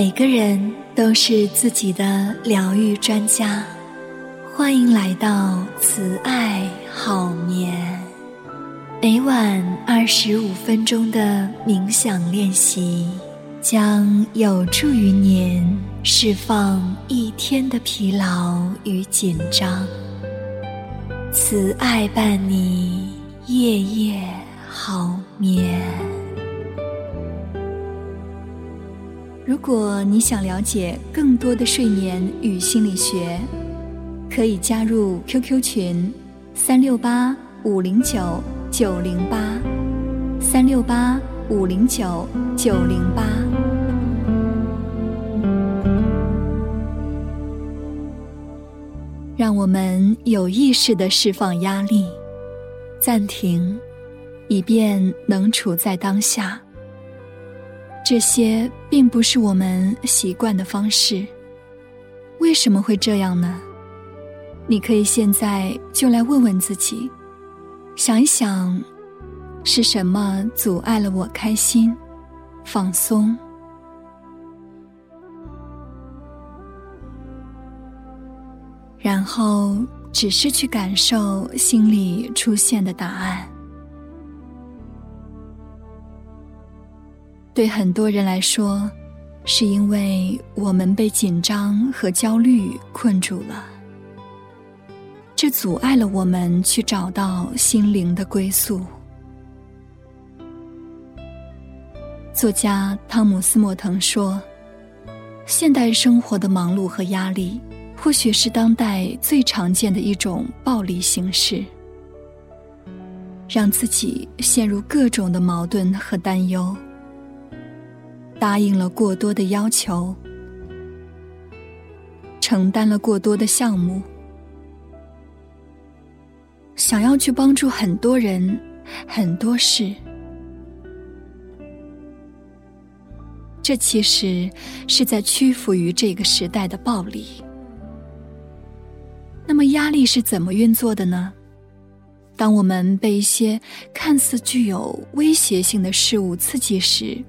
每个人都是自己的疗愈专家，欢迎来到慈爱好眠。每晚二十五分钟的冥想练习，将有助于您释放一天的疲劳与紧张。慈爱伴你夜夜好眠。如果你想了解更多的睡眠与心理学，可以加入 QQ 群：三六八五零九九零八，三六八五零九九零八。让我们有意识的释放压力，暂停，以便能处在当下。这些并不是我们习惯的方式。为什么会这样呢？你可以现在就来问问自己，想一想，是什么阻碍了我开心、放松？然后，只是去感受心里出现的答案。对很多人来说，是因为我们被紧张和焦虑困住了，这阻碍了我们去找到心灵的归宿。作家汤姆斯·莫腾说：“现代生活的忙碌和压力。”或许是当代最常见的一种暴力形式，让自己陷入各种的矛盾和担忧，答应了过多的要求，承担了过多的项目，想要去帮助很多人、很多事，这其实是在屈服于这个时代的暴力。那么压力是怎么运作的呢？当我们被一些看似具有威胁性的事物刺激时，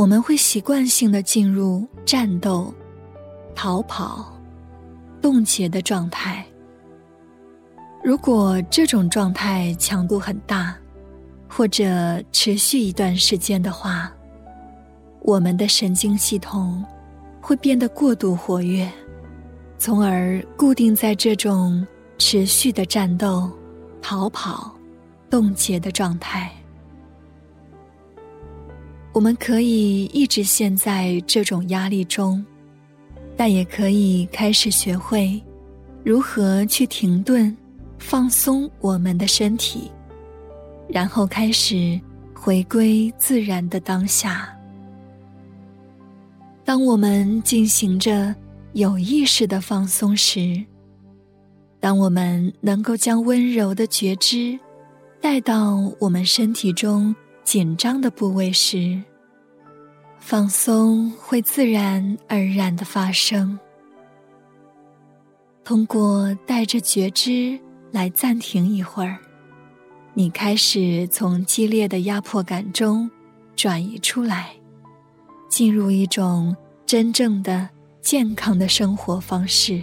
我们会习惯性的进入战斗、逃跑、冻结的状态。如果这种状态强度很大，或者持续一段时间的话，我们的神经系统会变得过度活跃。从而固定在这种持续的战斗、逃跑、冻结的状态。我们可以一直陷在这种压力中，但也可以开始学会如何去停顿、放松我们的身体，然后开始回归自然的当下。当我们进行着。有意识的放松时，当我们能够将温柔的觉知带到我们身体中紧张的部位时，放松会自然而然的发生。通过带着觉知来暂停一会儿，你开始从激烈的压迫感中转移出来，进入一种真正的。健康的生活方式。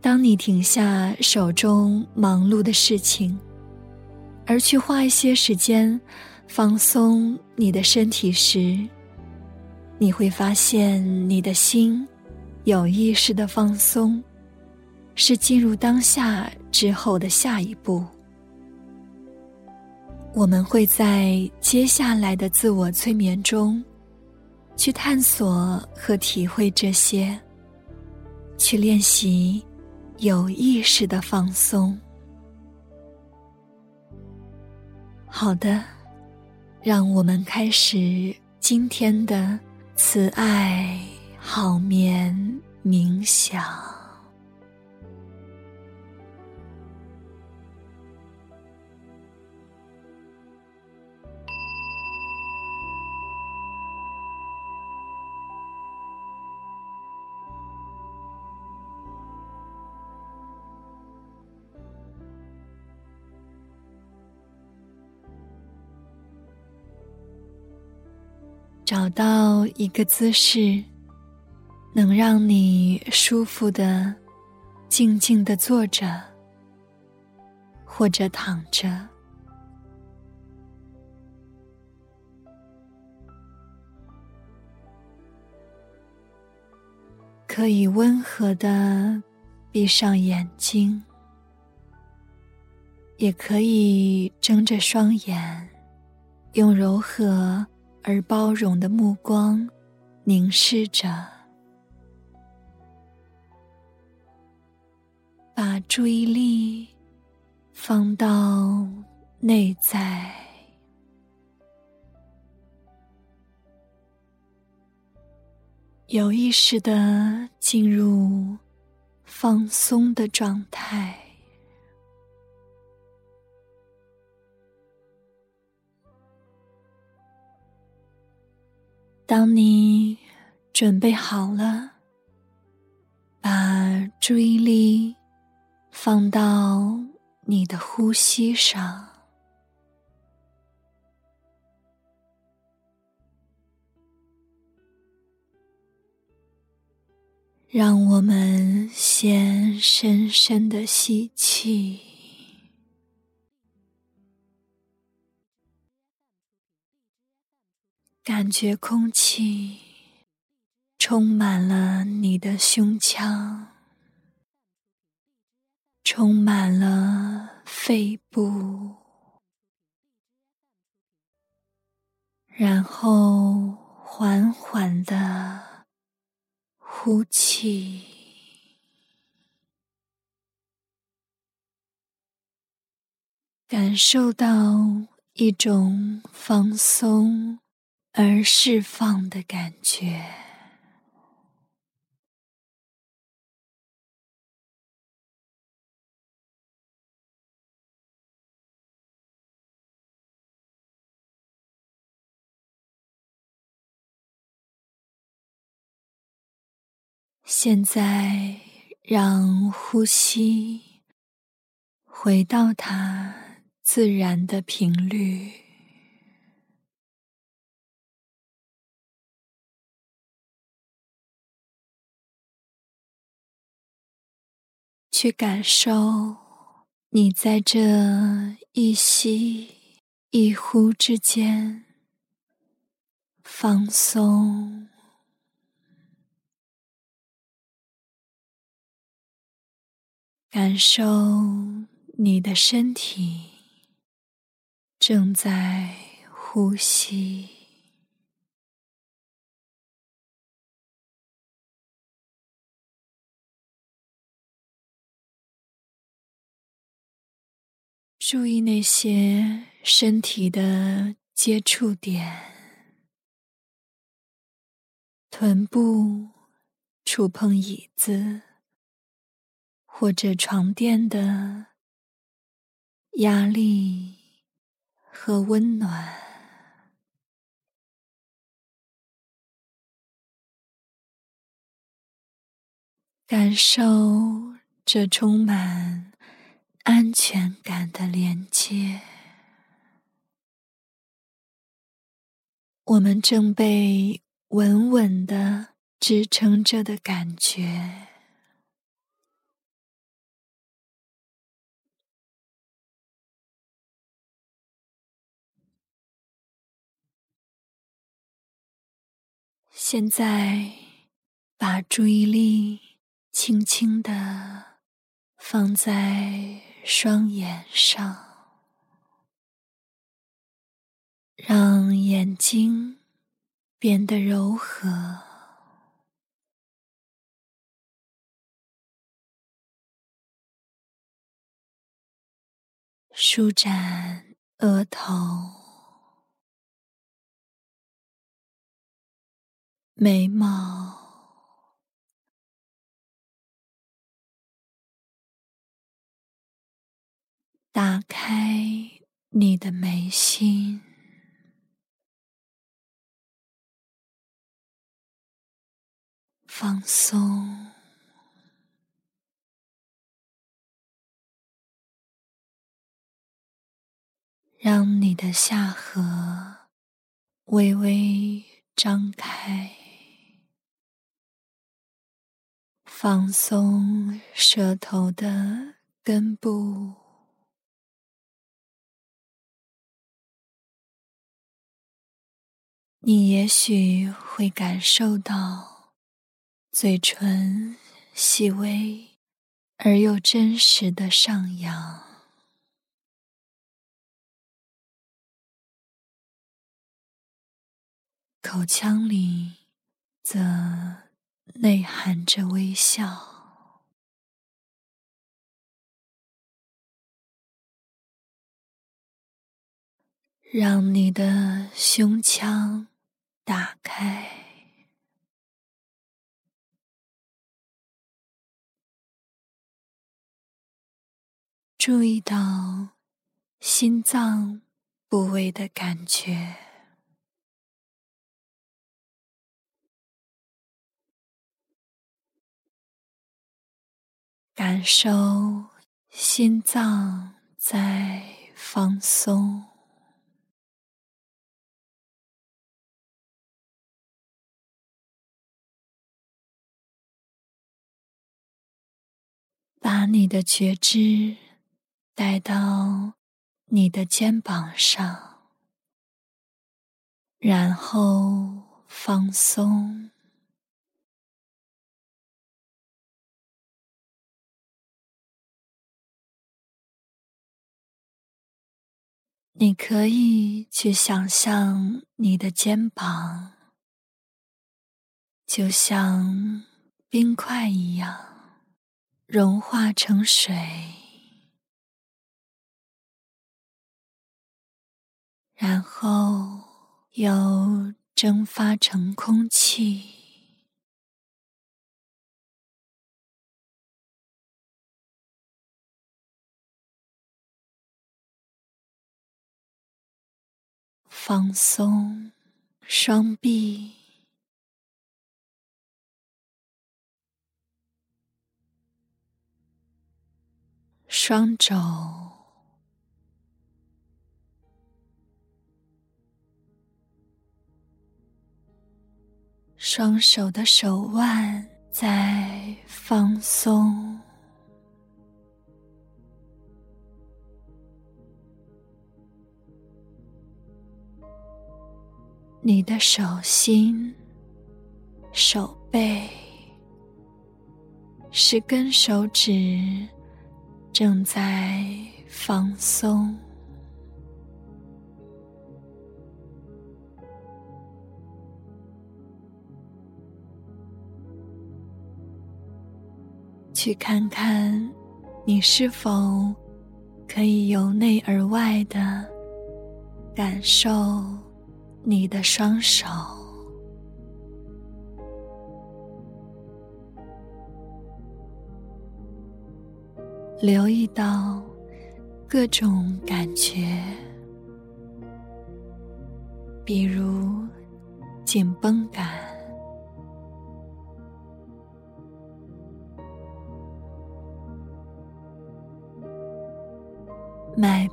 当你停下手中忙碌的事情，而去花一些时间放松你的身体时，你会发现你的心有意识的放松，是进入当下之后的下一步。我们会在接下来的自我催眠中。去探索和体会这些，去练习有意识的放松。好的，让我们开始今天的慈爱好眠冥想。找到一个姿势，能让你舒服的、静静的坐着，或者躺着，可以温和的闭上眼睛，也可以睁着双眼，用柔和。而包容的目光凝视着，把注意力放到内在，有意识的进入放松的状态。当你准备好了，把注意力放到你的呼吸上，让我们先深深的吸气。感觉空气充满了你的胸腔，充满了肺部，然后缓缓的呼气，感受到一种放松。而释放的感觉。现在，让呼吸回到它自然的频率。去感受你在这一吸一呼之间放松，感受你的身体正在呼吸。注意那些身体的接触点，臀部触碰椅子或者床垫的压力和温暖，感受这充满。安全感的连接，我们正被稳稳的支撑着的感觉。现在，把注意力轻轻的放在。双眼上，让眼睛变得柔和，舒展额头、眉毛。打开你的眉心，放松，让你的下颌微微张开，放松舌头的根部。你也许会感受到嘴唇细微而又真实的上扬。口腔里则内含着微笑，让你的胸腔注意到心脏部位的感觉。感受心脏在放松，把你的觉知带到你的肩膀上，然后放松。你可以去想象你的肩膀，就像冰块一样融化成水，然后又蒸发成空气。放松双臂、双肘、双手的手腕在放松。你的手心、手背，十根手指正在放松。去看看，你是否可以由内而外的感受。你的双手，留意到各种感觉，比如紧绷感、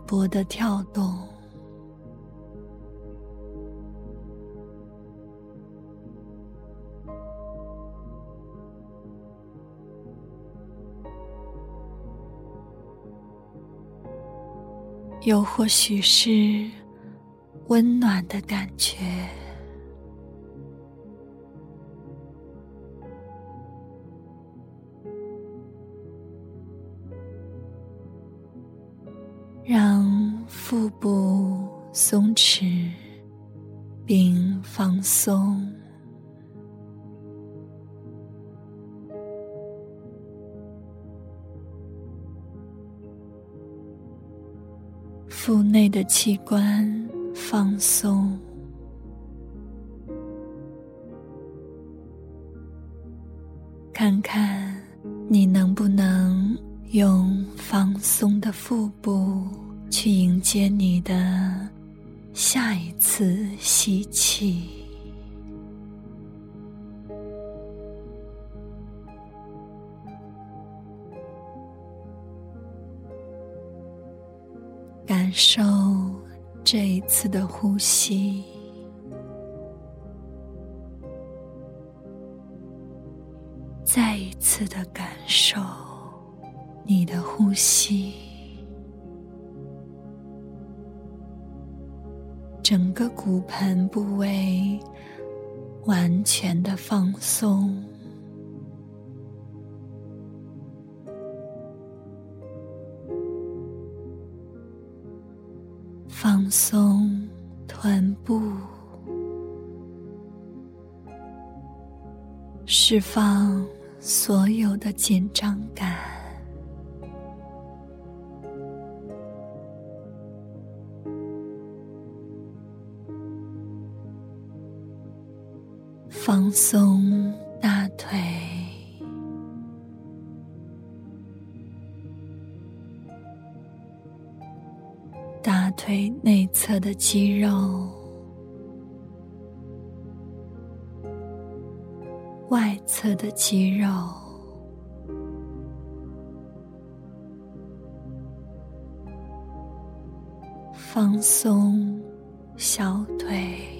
搏的跳动。又或许是温暖的感觉，腹部松弛并放松。腹内的器官放松，看看你能不能用放松的腹部去迎接你的下一次吸气感受这一次的呼吸。再一次的感受你的呼吸。整个骨盆部位完全的放松。放松臀部，释放所有的紧张感，放松大腿。大腿内侧的肌肉，外侧的肌肉，放松小腿，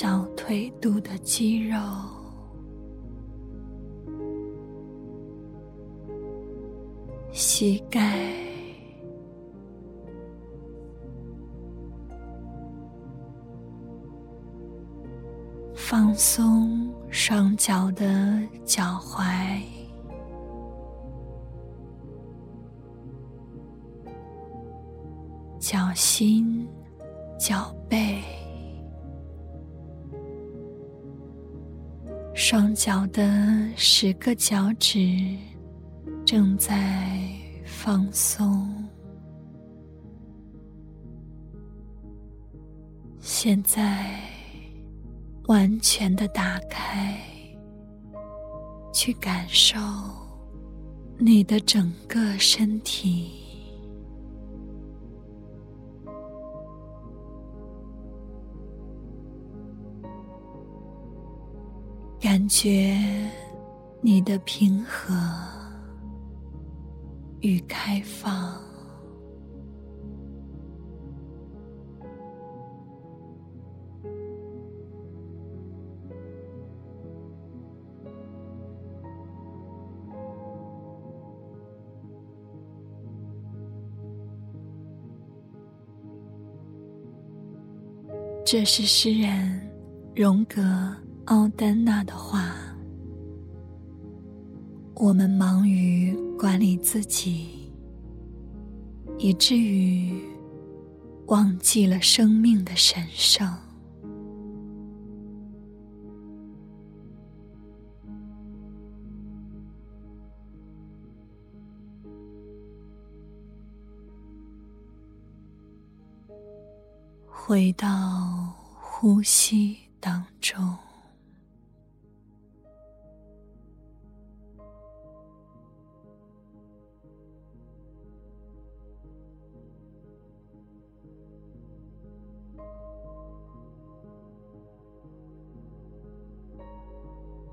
小腿肚的肌肉。膝盖，放松双脚的脚踝、脚心、脚背，双脚的十个脚趾正在。放松。现在，完全的打开，去感受你的整个身体，觉你的平和。与开放，这是诗人荣格奥丹娜的话。我们忙于管理自己，以至于忘记了生命的神圣。回到呼吸当中。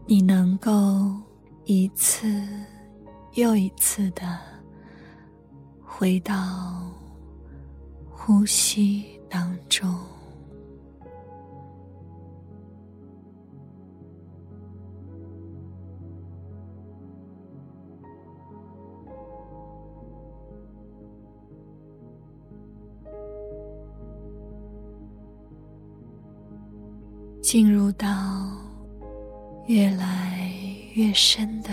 你能够一次又一次的回到呼吸当中，进入到。越来越深的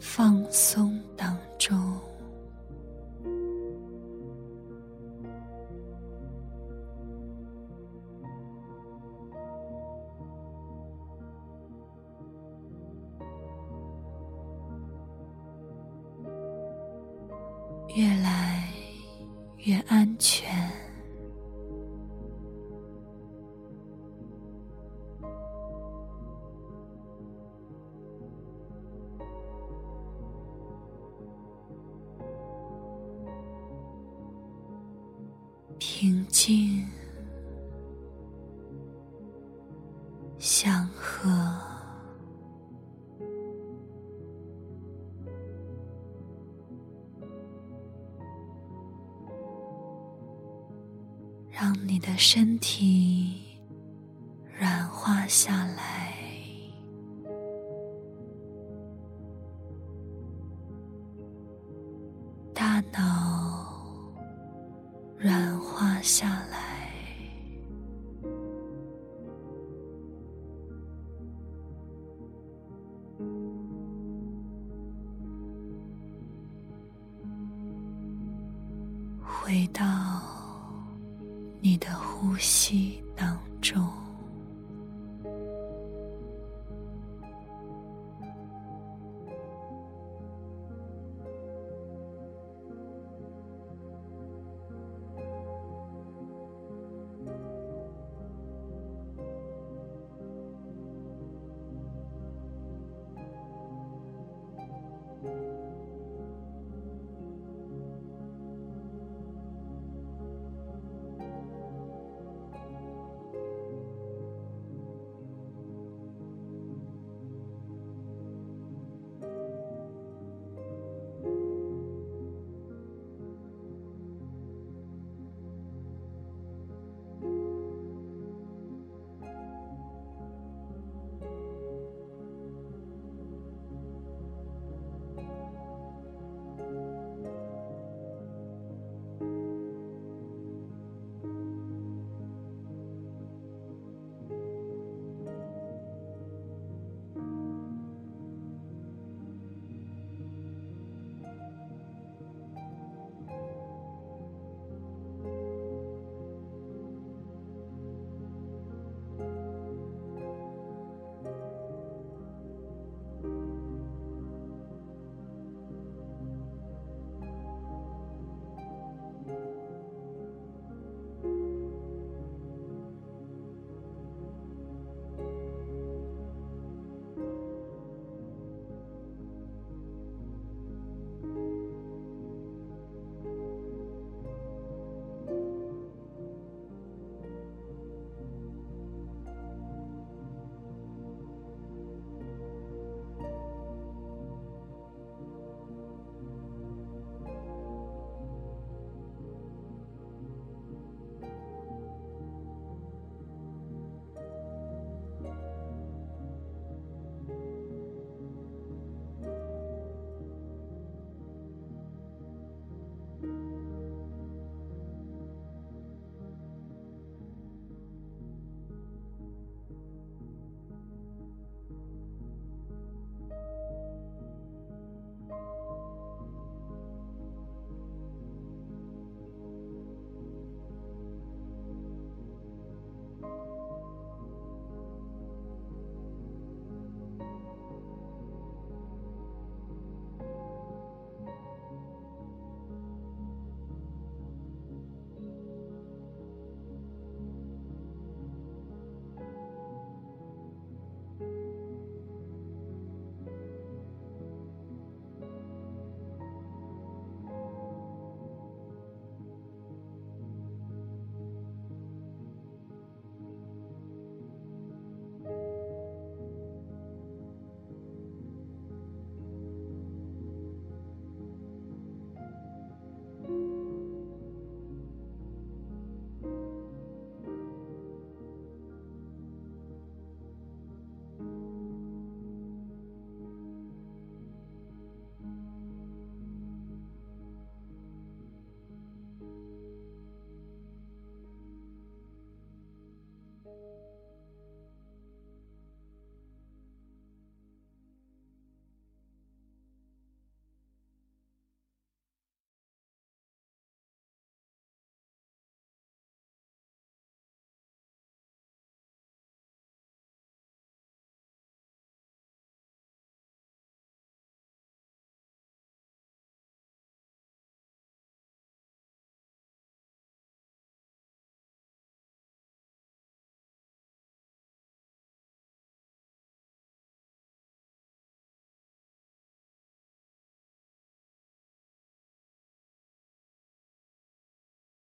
放松当中，越来越安全。体软化下来。大脑软化下